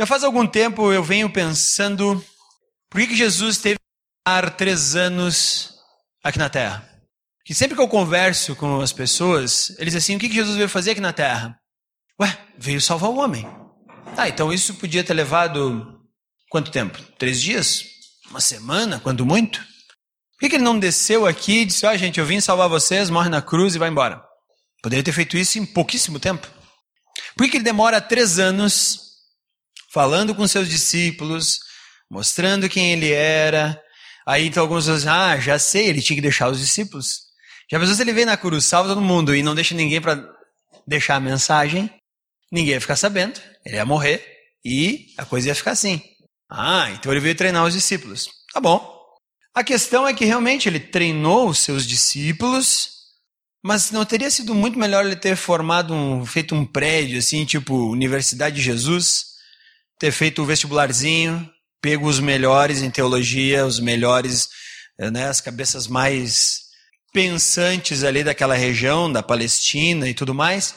Já faz algum tempo eu venho pensando por que, que Jesus teve que três anos aqui na Terra. Que sempre que eu converso com as pessoas, eles dizem assim: o que, que Jesus veio fazer aqui na Terra? Ué, veio salvar o homem. Ah, então isso podia ter levado quanto tempo? Três dias? Uma semana, quando muito? Por que, que ele não desceu aqui e disse: Ó, oh, gente, eu vim salvar vocês, morre na cruz e vai embora? Poderia ter feito isso em pouquíssimo tempo. Por que, que ele demora três anos falando com seus discípulos, mostrando quem ele era? Aí então alguns dizem: Ah, já sei, ele tinha que deixar os discípulos. Já pensou se ele vem na cruz, salva todo mundo e não deixa ninguém para deixar a mensagem? Ninguém ia ficar sabendo, ele ia morrer e a coisa ia ficar assim. Ah, então ele veio treinar os discípulos. Tá bom. A questão é que realmente ele treinou os seus discípulos, mas não teria sido muito melhor ele ter formado um, feito um prédio assim, tipo Universidade de Jesus, ter feito o vestibularzinho, pego os melhores em teologia, os melhores, né, as cabeças mais pensantes ali daquela região, da Palestina e tudo mais,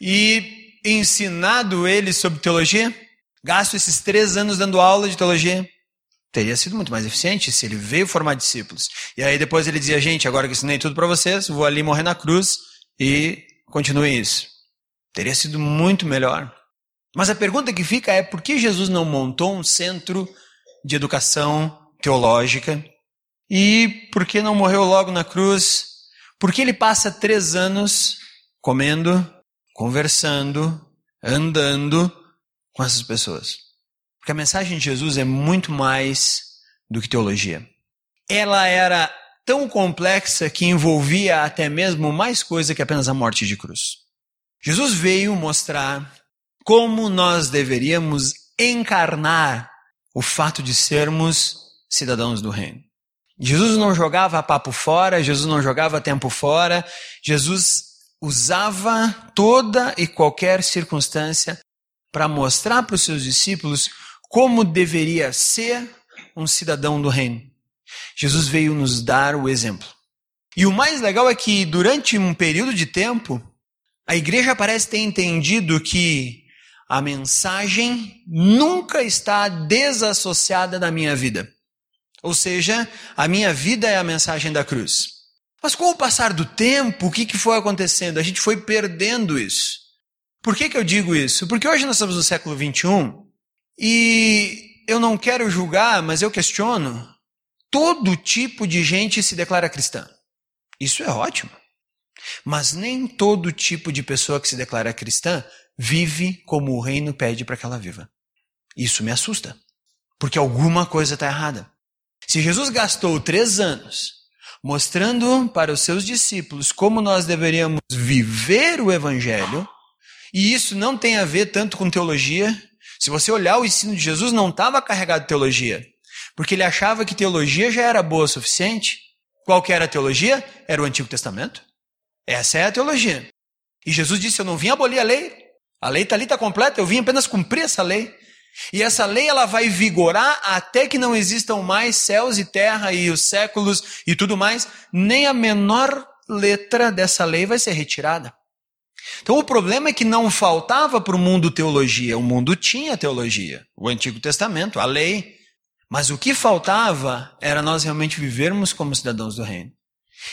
e ensinado eles sobre teologia, gasto esses três anos dando aula de teologia, teria sido muito mais eficiente se ele veio formar discípulos. E aí depois ele dizia, gente, agora que ensinei tudo para vocês, vou ali morrer na cruz e continue isso. Teria sido muito melhor. Mas a pergunta que fica é por que Jesus não montou um centro de educação teológica e por que não morreu logo na cruz? Por que ele passa três anos comendo, conversando, andando com essas pessoas? Porque a mensagem de Jesus é muito mais do que teologia. Ela era tão complexa que envolvia até mesmo mais coisa que apenas a morte de cruz. Jesus veio mostrar como nós deveríamos encarnar o fato de sermos cidadãos do reino. Jesus não jogava papo fora, Jesus não jogava tempo fora, Jesus usava toda e qualquer circunstância para mostrar para os seus discípulos como deveria ser um cidadão do reino. Jesus veio nos dar o exemplo. E o mais legal é que durante um período de tempo, a igreja parece ter entendido que a mensagem nunca está desassociada da minha vida. Ou seja, a minha vida é a mensagem da cruz. Mas com o passar do tempo, o que, que foi acontecendo? A gente foi perdendo isso. Por que, que eu digo isso? Porque hoje nós estamos no século 21 e eu não quero julgar, mas eu questiono. Todo tipo de gente se declara cristã. Isso é ótimo. Mas nem todo tipo de pessoa que se declara cristã vive como o reino pede para que ela viva. Isso me assusta. Porque alguma coisa está errada. Se Jesus gastou três anos mostrando para os seus discípulos como nós deveríamos viver o Evangelho, e isso não tem a ver tanto com teologia, se você olhar o ensino de Jesus, não estava carregado de teologia, porque ele achava que teologia já era boa o suficiente. Qual que era a teologia? Era o Antigo Testamento. Essa é a teologia. E Jesus disse: Eu não vim abolir a lei. A lei está ali, está completa, eu vim apenas cumprir essa lei. E essa lei ela vai vigorar até que não existam mais céus e terra e os séculos e tudo mais, nem a menor letra dessa lei vai ser retirada. Então o problema é que não faltava para o mundo teologia, o mundo tinha teologia, o Antigo Testamento, a lei, mas o que faltava era nós realmente vivermos como cidadãos do reino.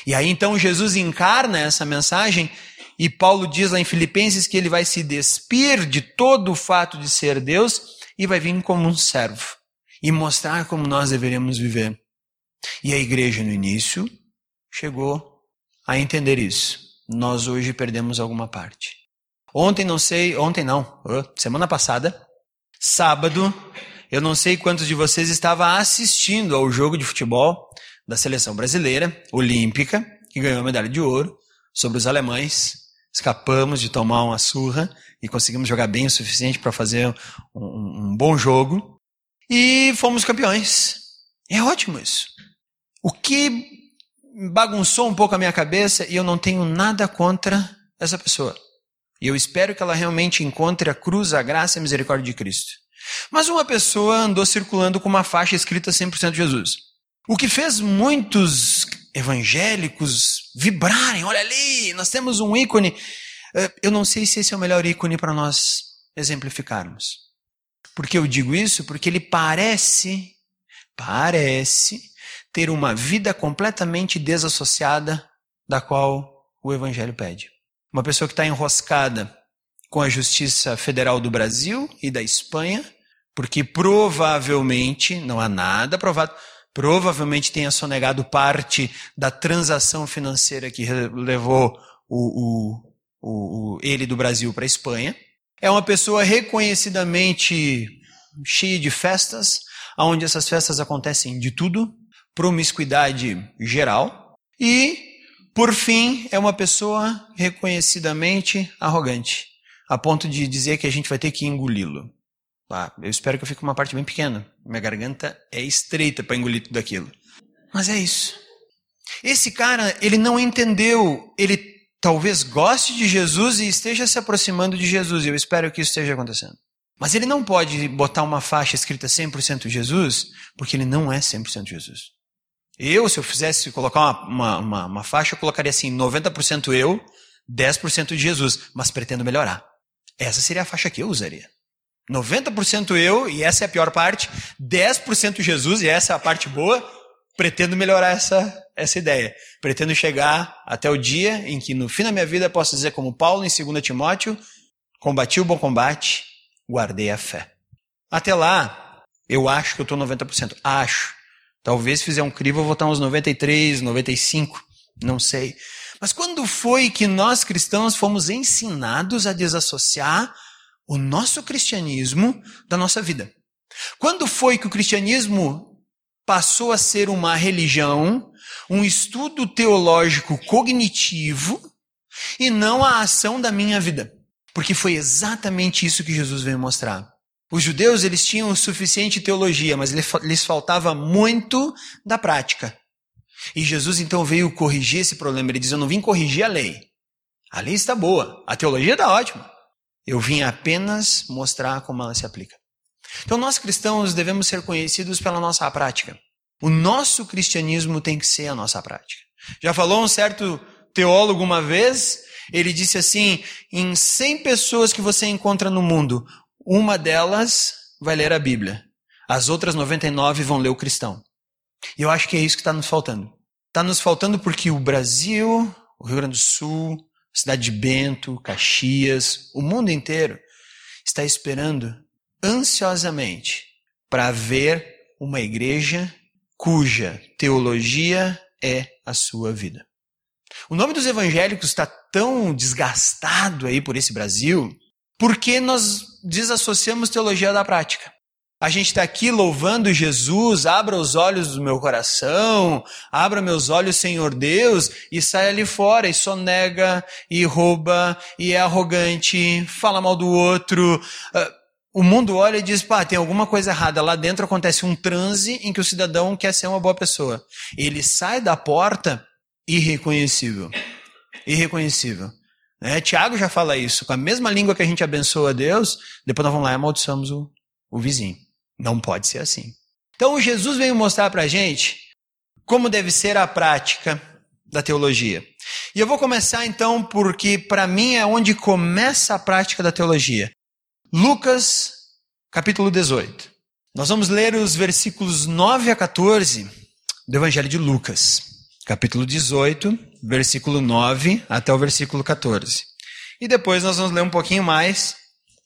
E aí então Jesus encarna essa mensagem e Paulo diz lá em Filipenses que ele vai se despir de todo o fato de ser Deus e vai vir como um servo e mostrar como nós deveríamos viver. E a igreja no início chegou a entender isso. Nós hoje perdemos alguma parte. Ontem não sei, ontem não, semana passada, sábado, eu não sei quantos de vocês estavam assistindo ao jogo de futebol da seleção brasileira, olímpica, que ganhou a medalha de ouro sobre os alemães. Escapamos de tomar uma surra e conseguimos jogar bem o suficiente para fazer um, um bom jogo. E fomos campeões. É ótimo isso. O que bagunçou um pouco a minha cabeça e eu não tenho nada contra essa pessoa. E eu espero que ela realmente encontre a cruz, a graça e a misericórdia de Cristo. Mas uma pessoa andou circulando com uma faixa escrita 100% Jesus. O que fez muitos evangélicos vibrarem, olha ali, nós temos um ícone. É, eu não sei se esse é o melhor ícone para nós exemplificarmos. Por que eu digo isso? Porque ele parece, parece ter uma vida completamente desassociada da qual o Evangelho pede. Uma pessoa que está enroscada com a Justiça Federal do Brasil e da Espanha, porque provavelmente, não há nada provado, provavelmente tenha sonegado parte da transação financeira que levou o, o, o, ele do Brasil para a Espanha. É uma pessoa reconhecidamente cheia de festas, onde essas festas acontecem de tudo, promiscuidade geral. E, por fim, é uma pessoa reconhecidamente arrogante, a ponto de dizer que a gente vai ter que engoli-lo. Ah, eu espero que eu fique com uma parte bem pequena. Minha garganta é estreita para engolir tudo aquilo. Mas é isso. Esse cara, ele não entendeu. Ele talvez goste de Jesus e esteja se aproximando de Jesus. Eu espero que isso esteja acontecendo. Mas ele não pode botar uma faixa escrita 100% Jesus, porque ele não é 100% Jesus. Eu, se eu fizesse colocar uma, uma, uma, uma faixa, eu colocaria assim: 90% eu, 10% de Jesus, mas pretendo melhorar. Essa seria a faixa que eu usaria. 90% eu, e essa é a pior parte, 10% Jesus, e essa é a parte boa, pretendo melhorar essa, essa ideia. Pretendo chegar até o dia em que, no fim da minha vida, posso dizer, como Paulo em 2 Timóteo, combati o bom combate, guardei a fé. Até lá, eu acho que eu estou 90%. Acho. Talvez se fizer um crivo eu vou estar uns 93, 95, não sei. Mas quando foi que nós cristãos fomos ensinados a desassociar o nosso cristianismo da nossa vida. Quando foi que o cristianismo passou a ser uma religião, um estudo teológico cognitivo e não a ação da minha vida? Porque foi exatamente isso que Jesus veio mostrar. Os judeus eles tinham suficiente teologia, mas lhes faltava muito da prática. E Jesus então veio corrigir esse problema. Ele diz: Eu não vim corrigir a lei. A lei está boa, a teologia está ótima. Eu vim apenas mostrar como ela se aplica. Então, nós cristãos devemos ser conhecidos pela nossa prática. O nosso cristianismo tem que ser a nossa prática. Já falou um certo teólogo uma vez, ele disse assim: em 100 pessoas que você encontra no mundo, uma delas vai ler a Bíblia, as outras 99 vão ler o cristão. E eu acho que é isso que está nos faltando. Está nos faltando porque o Brasil, o Rio Grande do Sul, cidade de Bento, Caxias, o mundo inteiro está esperando ansiosamente para ver uma igreja cuja teologia é a sua vida. O nome dos evangélicos está tão desgastado aí por esse Brasil porque nós desassociamos teologia da prática. A gente está aqui louvando Jesus, abra os olhos do meu coração, abra meus olhos, Senhor Deus, e sai ali fora e sonega, e rouba, e é arrogante, fala mal do outro. Ah, o mundo olha e diz, pá, tem alguma coisa errada. Lá dentro acontece um transe em que o cidadão quer ser uma boa pessoa. Ele sai da porta irreconhecível. Irreconhecível. É, Tiago já fala isso. Com a mesma língua que a gente abençoa a Deus, depois nós vamos lá e amaldiçoamos o, o vizinho. Não pode ser assim. Então Jesus veio mostrar para a gente como deve ser a prática da teologia. E eu vou começar então porque para mim é onde começa a prática da teologia. Lucas, capítulo 18. Nós vamos ler os versículos 9 a 14 do Evangelho de Lucas, capítulo 18, versículo 9 até o versículo 14. E depois nós vamos ler um pouquinho mais,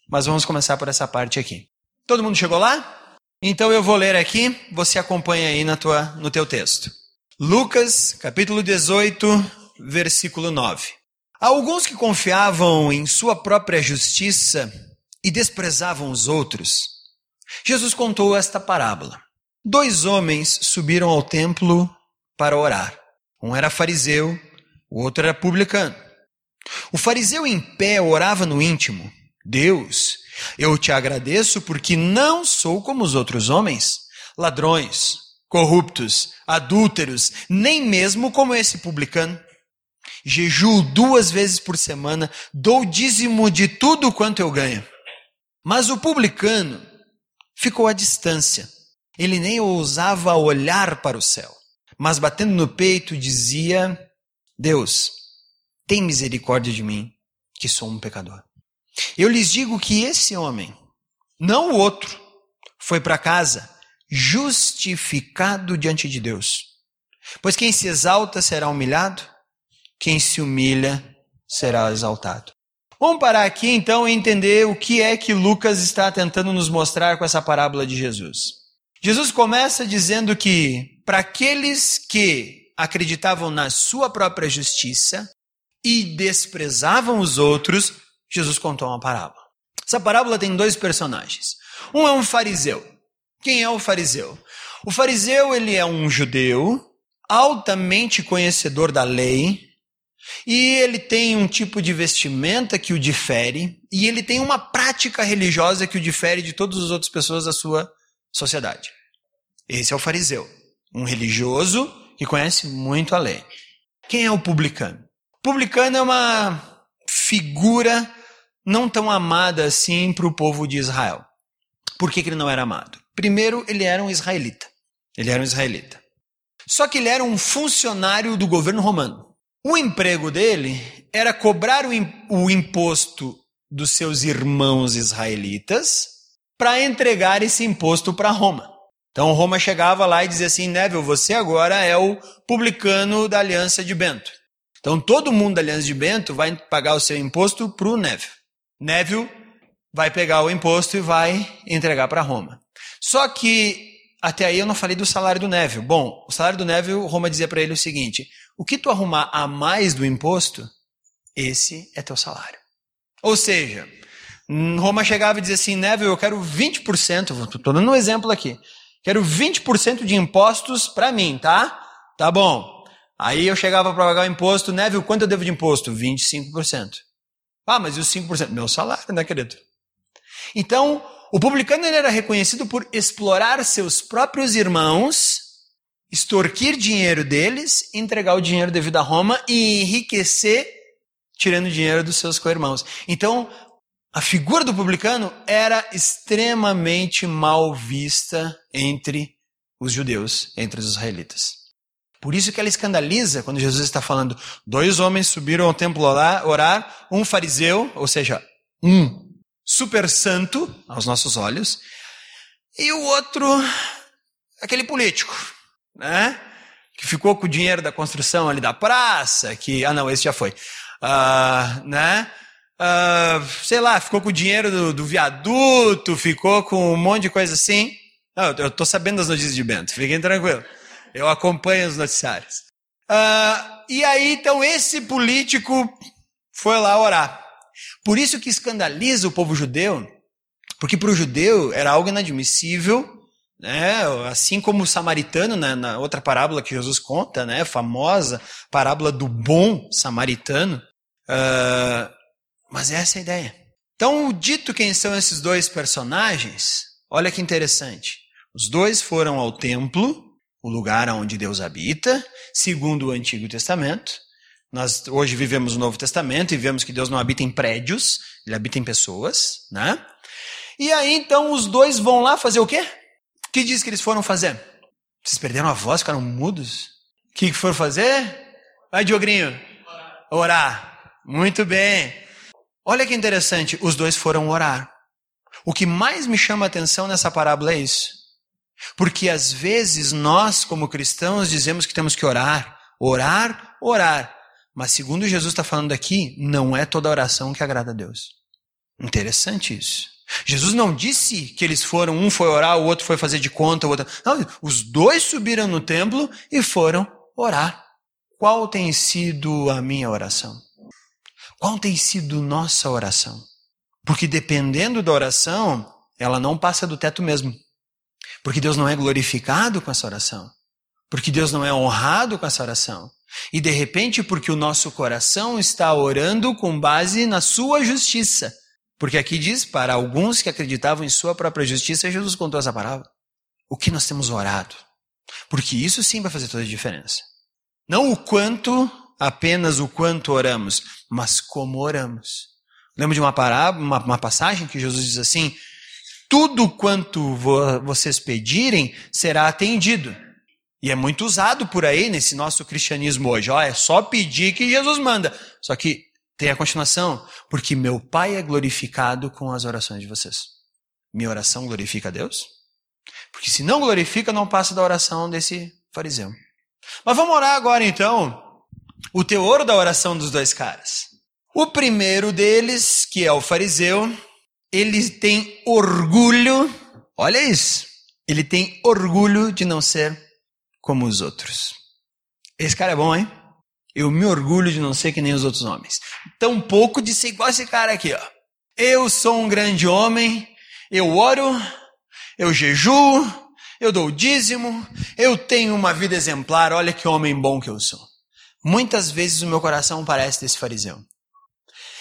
mas vamos começar por essa parte aqui. Todo mundo chegou lá? Então eu vou ler aqui, você acompanha aí na tua, no teu texto. Lucas, capítulo 18, versículo 9. Há alguns que confiavam em sua própria justiça e desprezavam os outros. Jesus contou esta parábola. Dois homens subiram ao templo para orar. Um era fariseu, o outro era publicano. O fariseu em pé orava no íntimo: Deus, eu te agradeço porque não sou como os outros homens, ladrões, corruptos, adúlteros, nem mesmo como esse publicano. Jejuo duas vezes por semana, dou dízimo de tudo quanto eu ganho. Mas o publicano ficou à distância. Ele nem ousava olhar para o céu, mas batendo no peito dizia: Deus, tem misericórdia de mim, que sou um pecador. Eu lhes digo que esse homem não o outro, foi para casa justificado diante de Deus. Pois quem se exalta será humilhado, quem se humilha será exaltado. Vamos parar aqui então e entender o que é que Lucas está tentando nos mostrar com essa parábola de Jesus. Jesus começa dizendo que para aqueles que acreditavam na sua própria justiça e desprezavam os outros, Jesus contou uma parábola. Essa parábola tem dois personagens. Um é um fariseu. Quem é o fariseu? O fariseu, ele é um judeu altamente conhecedor da lei, e ele tem um tipo de vestimenta que o difere, e ele tem uma prática religiosa que o difere de todas as outras pessoas da sua sociedade. Esse é o fariseu, um religioso que conhece muito a lei. Quem é o publicano? O publicano é uma figura não tão amada assim para o povo de Israel. Por que, que ele não era amado? Primeiro, ele era um israelita. Ele era um israelita. Só que ele era um funcionário do governo romano. O emprego dele era cobrar o imposto dos seus irmãos israelitas para entregar esse imposto para Roma. Então Roma chegava lá e dizia assim: Neville, você agora é o publicano da Aliança de Bento. Então todo mundo da Aliança de Bento vai pagar o seu imposto para o Neville. Neville vai pegar o imposto e vai entregar para Roma. Só que até aí eu não falei do salário do Neville. Bom, o salário do Neville, Roma dizia para ele o seguinte: o que tu arrumar a mais do imposto, esse é teu salário. Ou seja, Roma chegava e dizia assim: Neville, eu quero 20%, estou dando um exemplo aqui. Quero 20% de impostos para mim, tá? Tá bom. Aí eu chegava para pagar o imposto, Neville, quanto eu devo de imposto? 25%. Ah, mas e os 5%? Meu salário, né, querido? Então, o publicano era reconhecido por explorar seus próprios irmãos, extorquir dinheiro deles, entregar o dinheiro devido a Roma e enriquecer tirando dinheiro dos seus co-irmãos. Então, a figura do publicano era extremamente mal vista entre os judeus, entre os israelitas. Por isso que ela escandaliza quando Jesus está falando: dois homens subiram ao templo orar, um fariseu, ou seja, um super santo aos nossos olhos, e o outro, aquele político, né? Que ficou com o dinheiro da construção ali da praça, que. Ah, não, esse já foi. Uh, né? Uh, sei lá, ficou com o dinheiro do, do, viaduto, ficou com um monte de coisa assim. Não, eu estou sabendo das notícias de Bento, fiquem tranquilos. Eu acompanho os noticiários. Uh, e aí, então, esse político foi lá orar. Por isso que escandaliza o povo judeu, porque para o judeu era algo inadmissível, né? assim como o samaritano, né? na outra parábola que Jesus conta, né? famosa parábola do bom samaritano. Uh, mas essa é a ideia. Então, dito quem são esses dois personagens, olha que interessante. Os dois foram ao templo, o lugar onde Deus habita, segundo o Antigo Testamento, nós hoje vivemos o Novo Testamento e vemos que Deus não habita em prédios, ele habita em pessoas, né? E aí então os dois vão lá fazer o quê? O que diz que eles foram fazer? Vocês perderam a voz, ficaram mudos? O que foram fazer? Vai, Diogrinho. Orar. Muito bem. Olha que interessante, os dois foram orar. O que mais me chama a atenção nessa parábola é isso. Porque às vezes nós, como cristãos, dizemos que temos que orar, orar, orar. Mas segundo Jesus está falando aqui, não é toda oração que agrada a Deus. Interessante isso. Jesus não disse que eles foram, um foi orar, o outro foi fazer de conta, o outro. Não, os dois subiram no templo e foram orar. Qual tem sido a minha oração? Qual tem sido nossa oração? Porque dependendo da oração, ela não passa do teto mesmo. Porque Deus não é glorificado com essa oração. Porque Deus não é honrado com essa oração. E de repente, porque o nosso coração está orando com base na sua justiça. Porque aqui diz, para alguns que acreditavam em sua própria justiça, Jesus contou essa palavra. O que nós temos orado? Porque isso sim vai fazer toda a diferença. Não o quanto, apenas o quanto oramos, mas como oramos. Lembro de uma, parábola, uma, uma passagem que Jesus diz assim: tudo quanto vo vocês pedirem será atendido. E é muito usado por aí nesse nosso cristianismo hoje. Ó, é só pedir que Jesus manda. Só que tem a continuação, porque meu Pai é glorificado com as orações de vocês. minha oração glorifica a Deus? Porque se não glorifica, não passa da oração desse fariseu. Mas vamos orar agora então o teor da oração dos dois caras. O primeiro deles, que é o fariseu, ele tem orgulho, olha isso, ele tem orgulho de não ser como os outros. Esse cara é bom, hein? Eu me orgulho de não ser que nem os outros homens. Tão pouco de ser igual esse cara aqui, ó. Eu sou um grande homem, eu oro, eu jejuo, eu dou dízimo, eu tenho uma vida exemplar, olha que homem bom que eu sou. Muitas vezes o meu coração parece desse fariseu.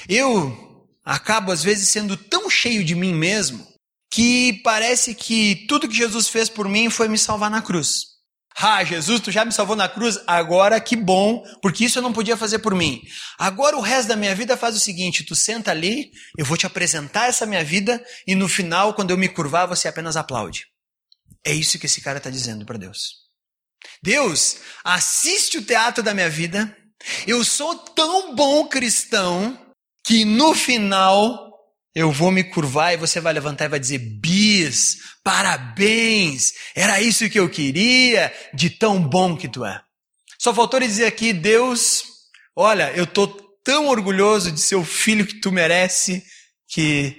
Eu acabo, às vezes, sendo tão cheio de mim mesmo que parece que tudo que Jesus fez por mim foi me salvar na cruz. Ah, Jesus, tu já me salvou na cruz, agora que bom, porque isso eu não podia fazer por mim. Agora o resto da minha vida faz o seguinte: tu senta ali, eu vou te apresentar essa minha vida, e no final, quando eu me curvar, você apenas aplaude. É isso que esse cara está dizendo para Deus. Deus, assiste o teatro da minha vida, eu sou tão bom cristão que no final eu vou me curvar e você vai levantar e vai dizer: Bis, parabéns, era isso que eu queria, de tão bom que tu é. Só faltou ele dizer aqui: Deus, olha, eu estou tão orgulhoso de ser o filho que tu merece que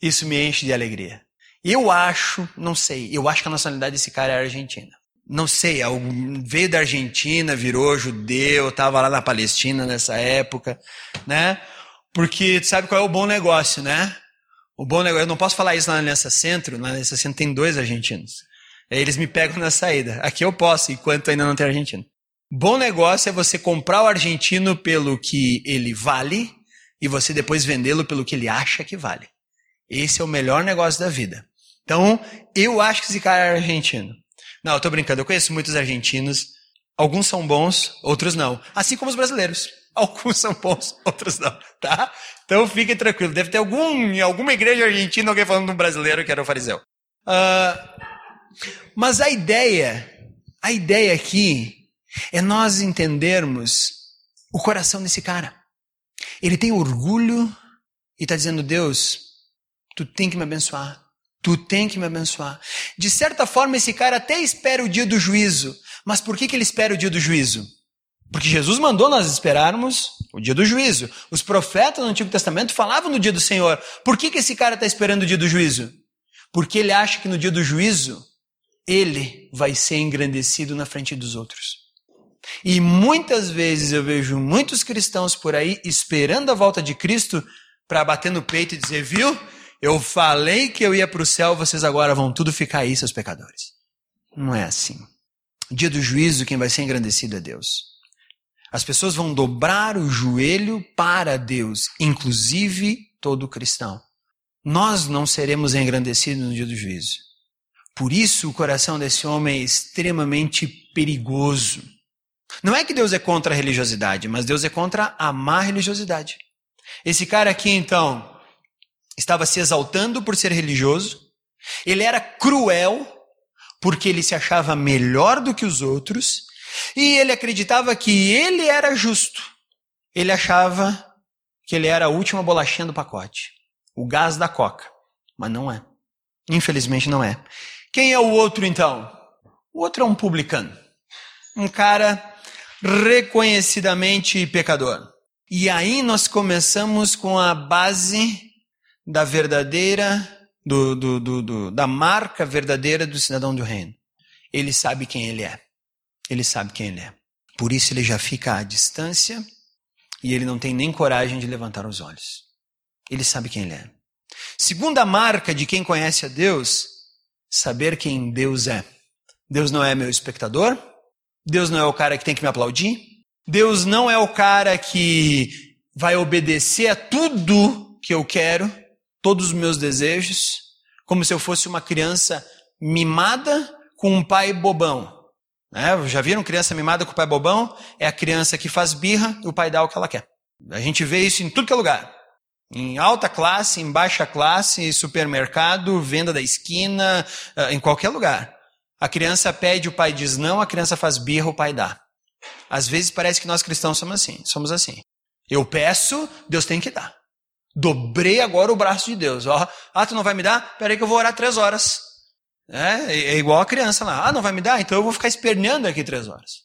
isso me enche de alegria. Eu acho, não sei, eu acho que a nacionalidade desse cara era argentina. Não sei, veio da Argentina, virou judeu, estava lá na Palestina nessa época, né? Porque sabe qual é o bom negócio, né? O bom negócio, eu não posso falar isso na Aliança Centro, na Aliança Centro tem dois argentinos. Eles me pegam na saída. Aqui eu posso, enquanto ainda não tem argentino. Bom negócio é você comprar o argentino pelo que ele vale e você depois vendê-lo pelo que ele acha que vale. Esse é o melhor negócio da vida. Então, eu acho que esse cara é argentino. Não, eu tô brincando, eu conheço muitos argentinos. Alguns são bons, outros não. Assim como os brasileiros. Alguns são bons, outros não, tá? Então fiquem tranquilos. Deve ter algum, em alguma igreja argentina alguém falando de um brasileiro que era fariseu. Uh, mas a ideia, a ideia aqui é nós entendermos o coração desse cara. Ele tem orgulho e está dizendo: Deus, tu tem que me abençoar. Tu tem que me abençoar. De certa forma, esse cara até espera o dia do juízo. Mas por que, que ele espera o dia do juízo? Porque Jesus mandou nós esperarmos o dia do juízo. Os profetas no Antigo Testamento falavam no dia do Senhor. Por que, que esse cara está esperando o dia do juízo? Porque ele acha que no dia do juízo ele vai ser engrandecido na frente dos outros. E muitas vezes eu vejo muitos cristãos por aí esperando a volta de Cristo para bater no peito e dizer: Viu, eu falei que eu ia para o céu, vocês agora vão tudo ficar aí, seus pecadores. Não é assim. Dia do juízo, quem vai ser engrandecido é Deus. As pessoas vão dobrar o joelho para Deus, inclusive todo cristão. Nós não seremos engrandecidos no dia do juízo. Por isso, o coração desse homem é extremamente perigoso. Não é que Deus é contra a religiosidade, mas Deus é contra a má religiosidade. Esse cara aqui, então, estava se exaltando por ser religioso, ele era cruel porque ele se achava melhor do que os outros e ele acreditava que ele era justo. Ele achava que ele era a última bolachinha do pacote, o gás da coca. Mas não é. Infelizmente não é. Quem é o outro então? O outro é um publicano. Um cara reconhecidamente pecador. E aí nós começamos com a base da verdadeira, do, do, do, da marca verdadeira do cidadão do reino. Ele sabe quem ele é ele sabe quem ele é. Por isso ele já fica à distância e ele não tem nem coragem de levantar os olhos. Ele sabe quem ele é. Segunda marca de quem conhece a Deus, saber quem Deus é. Deus não é meu espectador, Deus não é o cara que tem que me aplaudir, Deus não é o cara que vai obedecer a tudo que eu quero, todos os meus desejos, como se eu fosse uma criança mimada com um pai bobão. Né? Já viram criança mimada com o pai bobão? É a criança que faz birra e o pai dá o que ela quer. A gente vê isso em tudo que é lugar. Em alta classe, em baixa classe, supermercado, venda da esquina, eh, em qualquer lugar. A criança pede, o pai diz não, a criança faz birra, o pai dá. Às vezes parece que nós cristãos somos assim, somos assim. Eu peço, Deus tem que dar. Dobrei agora o braço de Deus. Ó, ah, tu não vai me dar? Peraí que eu vou orar três horas. É, é igual a criança lá. Ah, não vai me dar? Então eu vou ficar esperneando aqui três horas.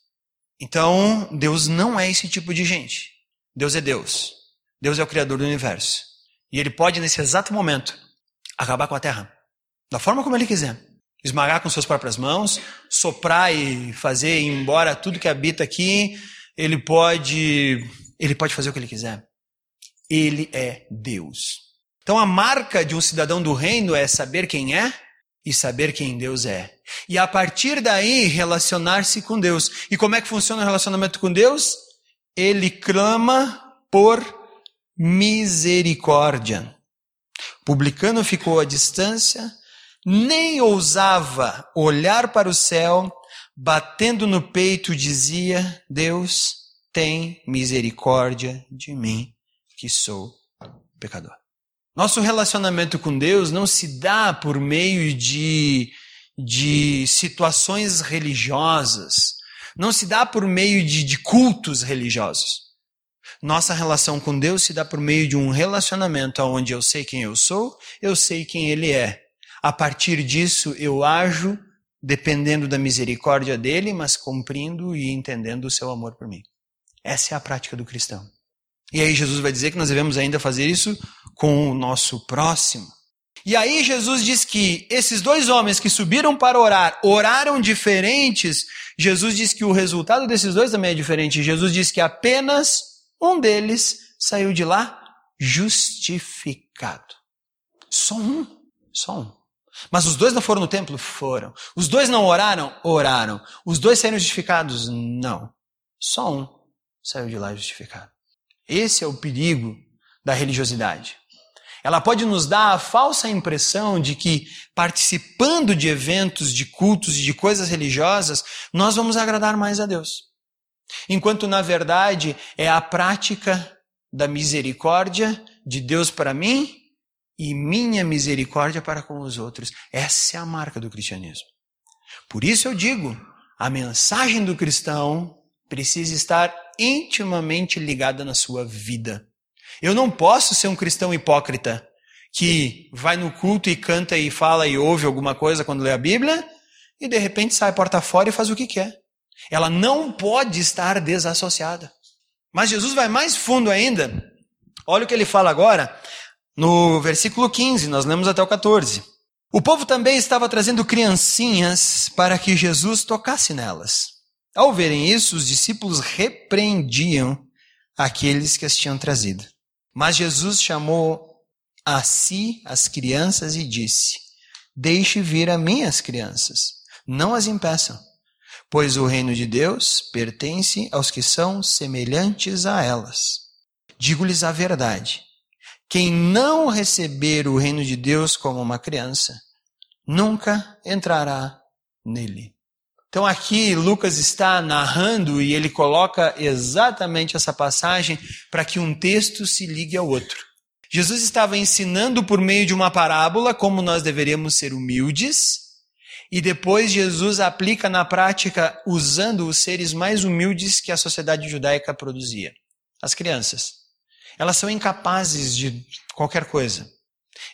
Então, Deus não é esse tipo de gente. Deus é Deus. Deus é o Criador do universo. E Ele pode, nesse exato momento, acabar com a terra. Da forma como Ele quiser. Esmagar com suas próprias mãos, soprar e fazer ir embora tudo que habita aqui. Ele pode, ele pode fazer o que ele quiser. Ele é Deus. Então a marca de um cidadão do reino é saber quem é e saber quem Deus é. E a partir daí relacionar-se com Deus. E como é que funciona o relacionamento com Deus? Ele clama por misericórdia. Publicano ficou à distância, nem ousava olhar para o céu, batendo no peito dizia: Deus, tem misericórdia de mim, que sou pecador. Nosso relacionamento com Deus não se dá por meio de, de situações religiosas, não se dá por meio de, de cultos religiosos. Nossa relação com Deus se dá por meio de um relacionamento onde eu sei quem eu sou, eu sei quem Ele é. A partir disso, eu ajo dependendo da misericórdia dele, mas cumprindo e entendendo o seu amor por mim. Essa é a prática do cristão. E aí Jesus vai dizer que nós devemos ainda fazer isso com o nosso próximo. E aí Jesus diz que esses dois homens que subiram para orar, oraram diferentes. Jesus diz que o resultado desses dois também é diferente. Jesus diz que apenas um deles saiu de lá justificado. Só um. Só um. Mas os dois não foram no templo? Foram. Os dois não oraram? Oraram. Os dois saíram justificados? Não. Só um saiu de lá justificado. Esse é o perigo da religiosidade. Ela pode nos dar a falsa impressão de que participando de eventos, de cultos e de coisas religiosas, nós vamos agradar mais a Deus. Enquanto, na verdade, é a prática da misericórdia de Deus para mim e minha misericórdia para com os outros. Essa é a marca do cristianismo. Por isso eu digo, a mensagem do cristão precisa estar intimamente ligada na sua vida. Eu não posso ser um cristão hipócrita que vai no culto e canta e fala e ouve alguma coisa quando lê a Bíblia e de repente sai porta fora e faz o que quer. Ela não pode estar desassociada. Mas Jesus vai mais fundo ainda. Olha o que ele fala agora no versículo 15, nós lemos até o 14. O povo também estava trazendo criancinhas para que Jesus tocasse nelas. Ao verem isso, os discípulos repreendiam aqueles que as tinham trazido. Mas Jesus chamou a si as crianças e disse: Deixe vir a mim as crianças, não as impeçam, pois o reino de Deus pertence aos que são semelhantes a elas. Digo-lhes a verdade: quem não receber o reino de Deus como uma criança, nunca entrará nele. Então aqui Lucas está narrando e ele coloca exatamente essa passagem para que um texto se ligue ao outro. Jesus estava ensinando por meio de uma parábola como nós deveríamos ser humildes, e depois Jesus aplica na prática usando os seres mais humildes que a sociedade judaica produzia, as crianças. Elas são incapazes de qualquer coisa.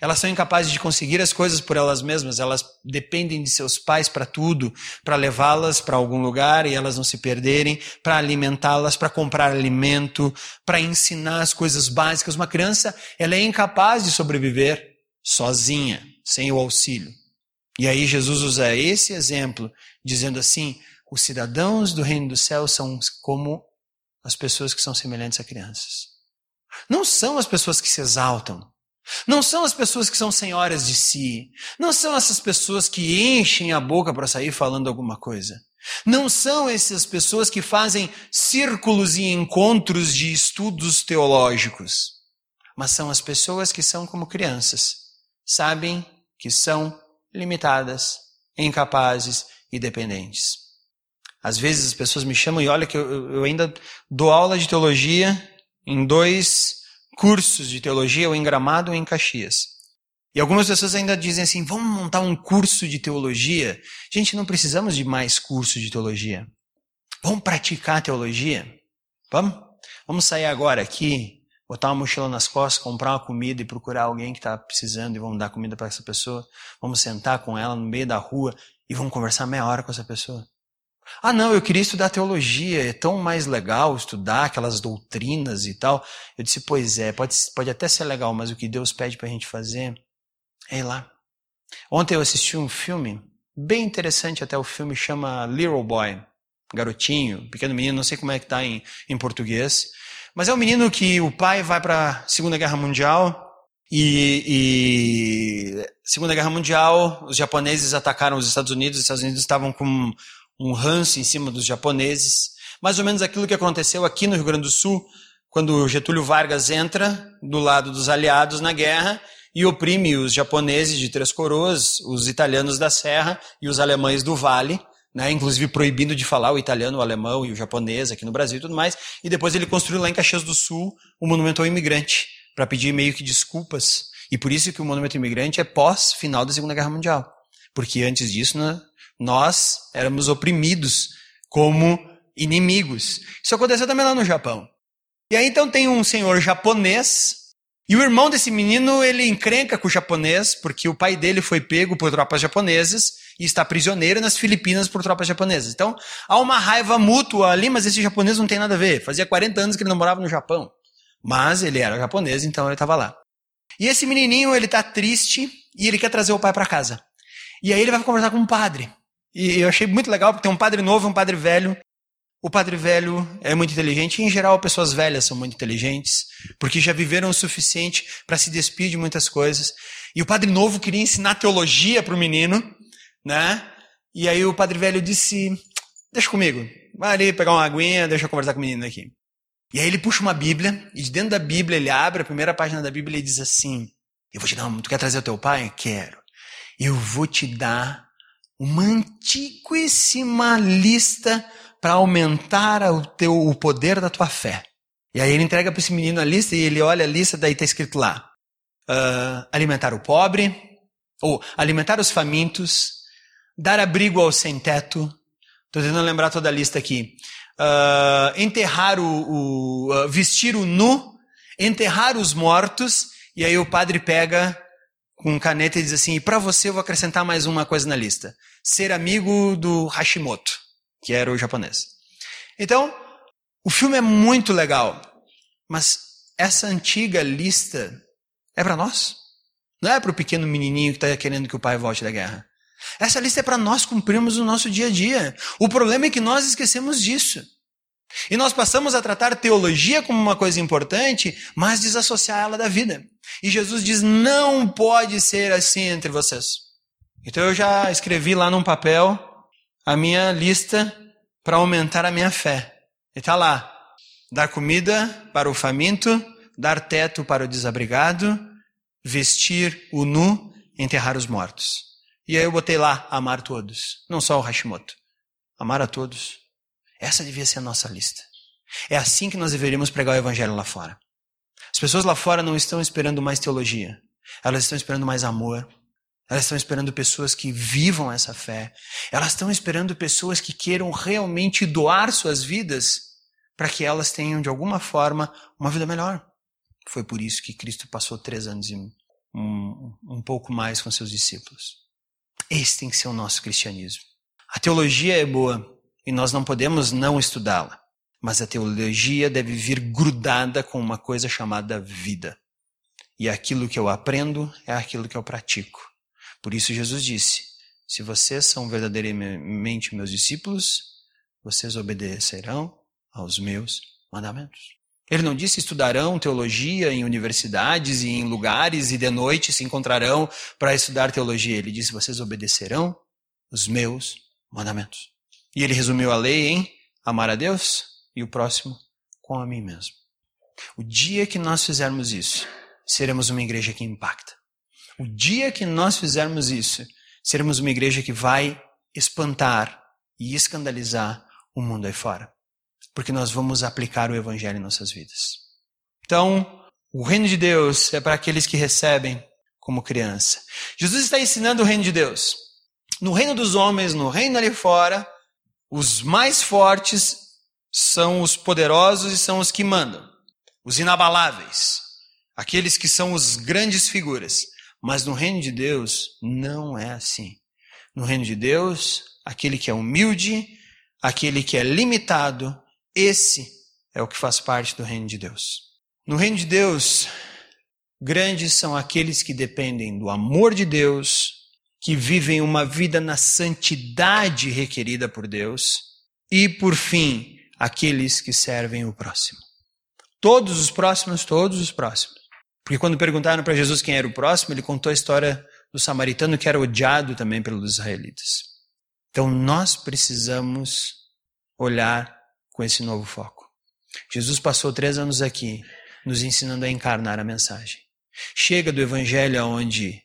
Elas são incapazes de conseguir as coisas por elas mesmas, elas dependem de seus pais para tudo, para levá-las para algum lugar e elas não se perderem, para alimentá-las, para comprar alimento, para ensinar as coisas básicas. Uma criança, ela é incapaz de sobreviver sozinha, sem o auxílio. E aí Jesus usa esse exemplo, dizendo assim: os cidadãos do reino do céu são como as pessoas que são semelhantes a crianças. Não são as pessoas que se exaltam, não são as pessoas que são senhoras de si. Não são essas pessoas que enchem a boca para sair falando alguma coisa. Não são essas pessoas que fazem círculos e encontros de estudos teológicos. Mas são as pessoas que são como crianças. Sabem que são limitadas, incapazes e dependentes. Às vezes as pessoas me chamam e olha que eu, eu ainda dou aula de teologia em dois cursos de teologia, ou em Gramado ou em Caxias. E algumas pessoas ainda dizem assim: vamos montar um curso de teologia? Gente, não precisamos de mais curso de teologia. Vamos praticar teologia? Vamos? Vamos sair agora aqui botar uma mochila nas costas, comprar uma comida e procurar alguém que está precisando e vamos dar comida para essa pessoa. Vamos sentar com ela no meio da rua e vamos conversar meia hora com essa pessoa. Ah, não, eu queria estudar teologia, é tão mais legal estudar aquelas doutrinas e tal. Eu disse, pois é, pode, pode até ser legal, mas o que Deus pede para a gente fazer é ir lá. Ontem eu assisti um filme, bem interessante até, o filme chama Little Boy, garotinho, pequeno menino, não sei como é que está em, em português, mas é um menino que o pai vai para a Segunda Guerra Mundial e, e, Segunda Guerra Mundial, os japoneses atacaram os Estados Unidos, os Estados Unidos estavam com um ranço em cima dos japoneses. Mais ou menos aquilo que aconteceu aqui no Rio Grande do Sul, quando Getúlio Vargas entra do lado dos aliados na guerra e oprime os japoneses de Três Coroas, os italianos da Serra e os alemães do Vale, né, inclusive proibindo de falar o italiano, o alemão e o japonês aqui no Brasil e tudo mais. E depois ele construiu lá em Caxias do Sul o Monumento ao Imigrante, para pedir meio que desculpas. E por isso que o Monumento ao Imigrante é pós-final da Segunda Guerra Mundial. Porque antes disso, né, nós éramos oprimidos como inimigos. Isso aconteceu também lá no Japão. E aí então tem um senhor japonês e o irmão desse menino, ele encrenca com o japonês, porque o pai dele foi pego por tropas japonesas e está prisioneiro nas Filipinas por tropas japonesas. Então, há uma raiva mútua ali, mas esse japonês não tem nada a ver. Fazia 40 anos que ele não morava no Japão. Mas ele era japonês, então ele estava lá. E esse menininho, ele está triste e ele quer trazer o pai para casa. E aí ele vai conversar com um padre. E eu achei muito legal, porque tem um padre novo e um padre velho. O padre velho é muito inteligente, em geral pessoas velhas são muito inteligentes, porque já viveram o suficiente para se despedir de muitas coisas. E o padre novo queria ensinar teologia para o menino, né? E aí o padre velho disse: Deixa comigo, vai ali pegar uma aguinha, deixa eu conversar com o menino aqui. E aí ele puxa uma Bíblia, e de dentro da Bíblia ele abre a primeira página da Bíblia e diz assim: Eu vou te dar, tu quer trazer o teu pai? Quero. Eu vou te dar uma antiquíssima lista para aumentar o, teu, o poder da tua fé. E aí ele entrega para esse menino a lista e ele olha a lista, daí está escrito lá: uh, alimentar o pobre, ou alimentar os famintos, dar abrigo ao sem-teto. Estou tentando lembrar toda a lista aqui. Uh, enterrar o, o uh, vestir o nu, enterrar os mortos. E aí o padre pega com caneta e diz assim: e para você eu vou acrescentar mais uma coisa na lista: ser amigo do Hashimoto que era o japonês. Então, o filme é muito legal, mas essa antiga lista é para nós. Não é para o pequeno menininho que está querendo que o pai volte da guerra. Essa lista é para nós cumprirmos o nosso dia a dia. O problema é que nós esquecemos disso. E nós passamos a tratar teologia como uma coisa importante, mas desassociar ela da vida. E Jesus diz: não pode ser assim entre vocês. Então eu já escrevi lá num papel a minha lista para aumentar a minha fé. E está lá: dar comida para o faminto, dar teto para o desabrigado, vestir o nu, enterrar os mortos. E aí eu botei lá: amar todos, não só o Hashimoto. Amar a todos. Essa devia ser a nossa lista. É assim que nós deveríamos pregar o evangelho lá fora. As pessoas lá fora não estão esperando mais teologia, elas estão esperando mais amor, elas estão esperando pessoas que vivam essa fé. Elas estão esperando pessoas que queiram realmente doar suas vidas para que elas tenham, de alguma forma, uma vida melhor. Foi por isso que Cristo passou três anos e um, um pouco mais com seus discípulos. Esse tem que ser o nosso cristianismo. A teologia é boa e nós não podemos não estudá-la. Mas a teologia deve vir grudada com uma coisa chamada vida. E aquilo que eu aprendo é aquilo que eu pratico. Por isso Jesus disse: Se vocês são verdadeiramente meus discípulos, vocês obedecerão aos meus mandamentos. Ele não disse estudarão teologia em universidades e em lugares e de noite se encontrarão para estudar teologia. Ele disse: vocês obedecerão os meus mandamentos. E ele resumiu a lei em amar a Deus e o próximo com a mim mesmo. O dia que nós fizermos isso, seremos uma igreja que impacta. O dia que nós fizermos isso, seremos uma igreja que vai espantar e escandalizar o mundo aí fora. Porque nós vamos aplicar o evangelho em nossas vidas. Então, o reino de Deus é para aqueles que recebem como criança. Jesus está ensinando o reino de Deus. No reino dos homens, no reino ali fora, os mais fortes são os poderosos e são os que mandam. os inabaláveis, aqueles que são os grandes figuras. Mas no reino de Deus não é assim. No reino de Deus, aquele que é humilde, aquele que é limitado, esse é o que faz parte do reino de Deus. No reino de Deus, grandes são aqueles que dependem do amor de Deus, que vivem uma vida na santidade requerida por Deus, e, por fim, aqueles que servem o próximo. Todos os próximos, todos os próximos. Porque quando perguntaram para Jesus quem era o próximo, ele contou a história do samaritano que era odiado também pelos israelitas. Então nós precisamos olhar com esse novo foco. Jesus passou três anos aqui nos ensinando a encarnar a mensagem. Chega do evangelho onde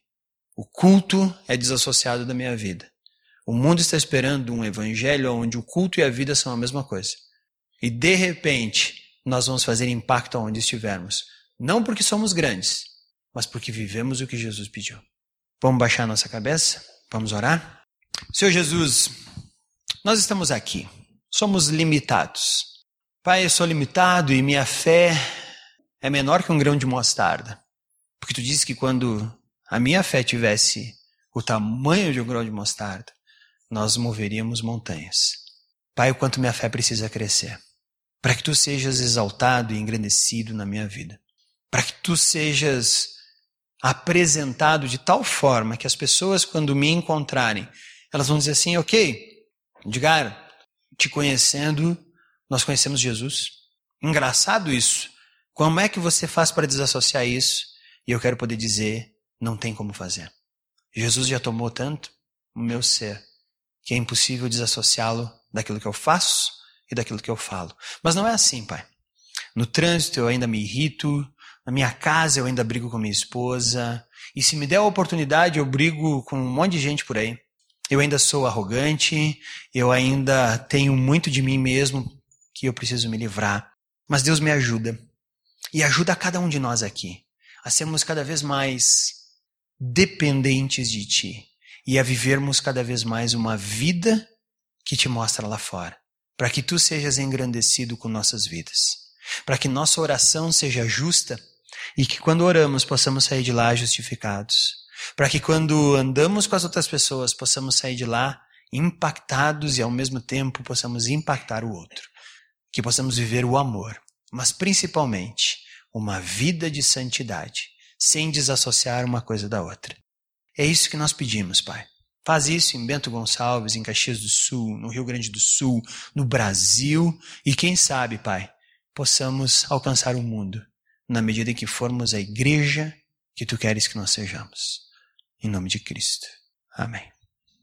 o culto é desassociado da minha vida. O mundo está esperando um evangelho onde o culto e a vida são a mesma coisa. E de repente, nós vamos fazer impacto onde estivermos. Não porque somos grandes, mas porque vivemos o que Jesus pediu. Vamos baixar nossa cabeça? Vamos orar? Senhor Jesus, nós estamos aqui. Somos limitados. Pai, eu sou limitado e minha fé é menor que um grão de mostarda. Porque tu disse que quando a minha fé tivesse o tamanho de um grão de mostarda, nós moveríamos montanhas. Pai, o quanto minha fé precisa crescer para que tu sejas exaltado e engrandecido na minha vida, para que tu sejas apresentado de tal forma que as pessoas, quando me encontrarem, elas vão dizer assim: ok, Edgar, te conhecendo, nós conhecemos Jesus. Engraçado isso. Como é que você faz para desassociar isso? E eu quero poder dizer: não tem como fazer. Jesus já tomou tanto o meu ser que é impossível desassociá-lo daquilo que eu faço e daquilo que eu falo. Mas não é assim, pai. No trânsito eu ainda me irrito, na minha casa eu ainda brigo com minha esposa, e se me der a oportunidade eu brigo com um monte de gente por aí. Eu ainda sou arrogante, eu ainda tenho muito de mim mesmo que eu preciso me livrar. Mas Deus me ajuda. E ajuda a cada um de nós aqui a sermos cada vez mais dependentes de Ti e a vivermos cada vez mais uma vida que te mostra lá fora para que tu sejas engrandecido com nossas vidas, para que nossa oração seja justa e que quando oramos possamos sair de lá justificados, para que quando andamos com as outras pessoas possamos sair de lá impactados e ao mesmo tempo possamos impactar o outro, que possamos viver o amor, mas principalmente uma vida de santidade, sem desassociar uma coisa da outra. É isso que nós pedimos, Pai. Faz isso em Bento Gonçalves, em Caxias do Sul, no Rio Grande do Sul, no Brasil e quem sabe, Pai, possamos alcançar o mundo na medida em que formos a igreja que tu queres que nós sejamos. Em nome de Cristo. Amém.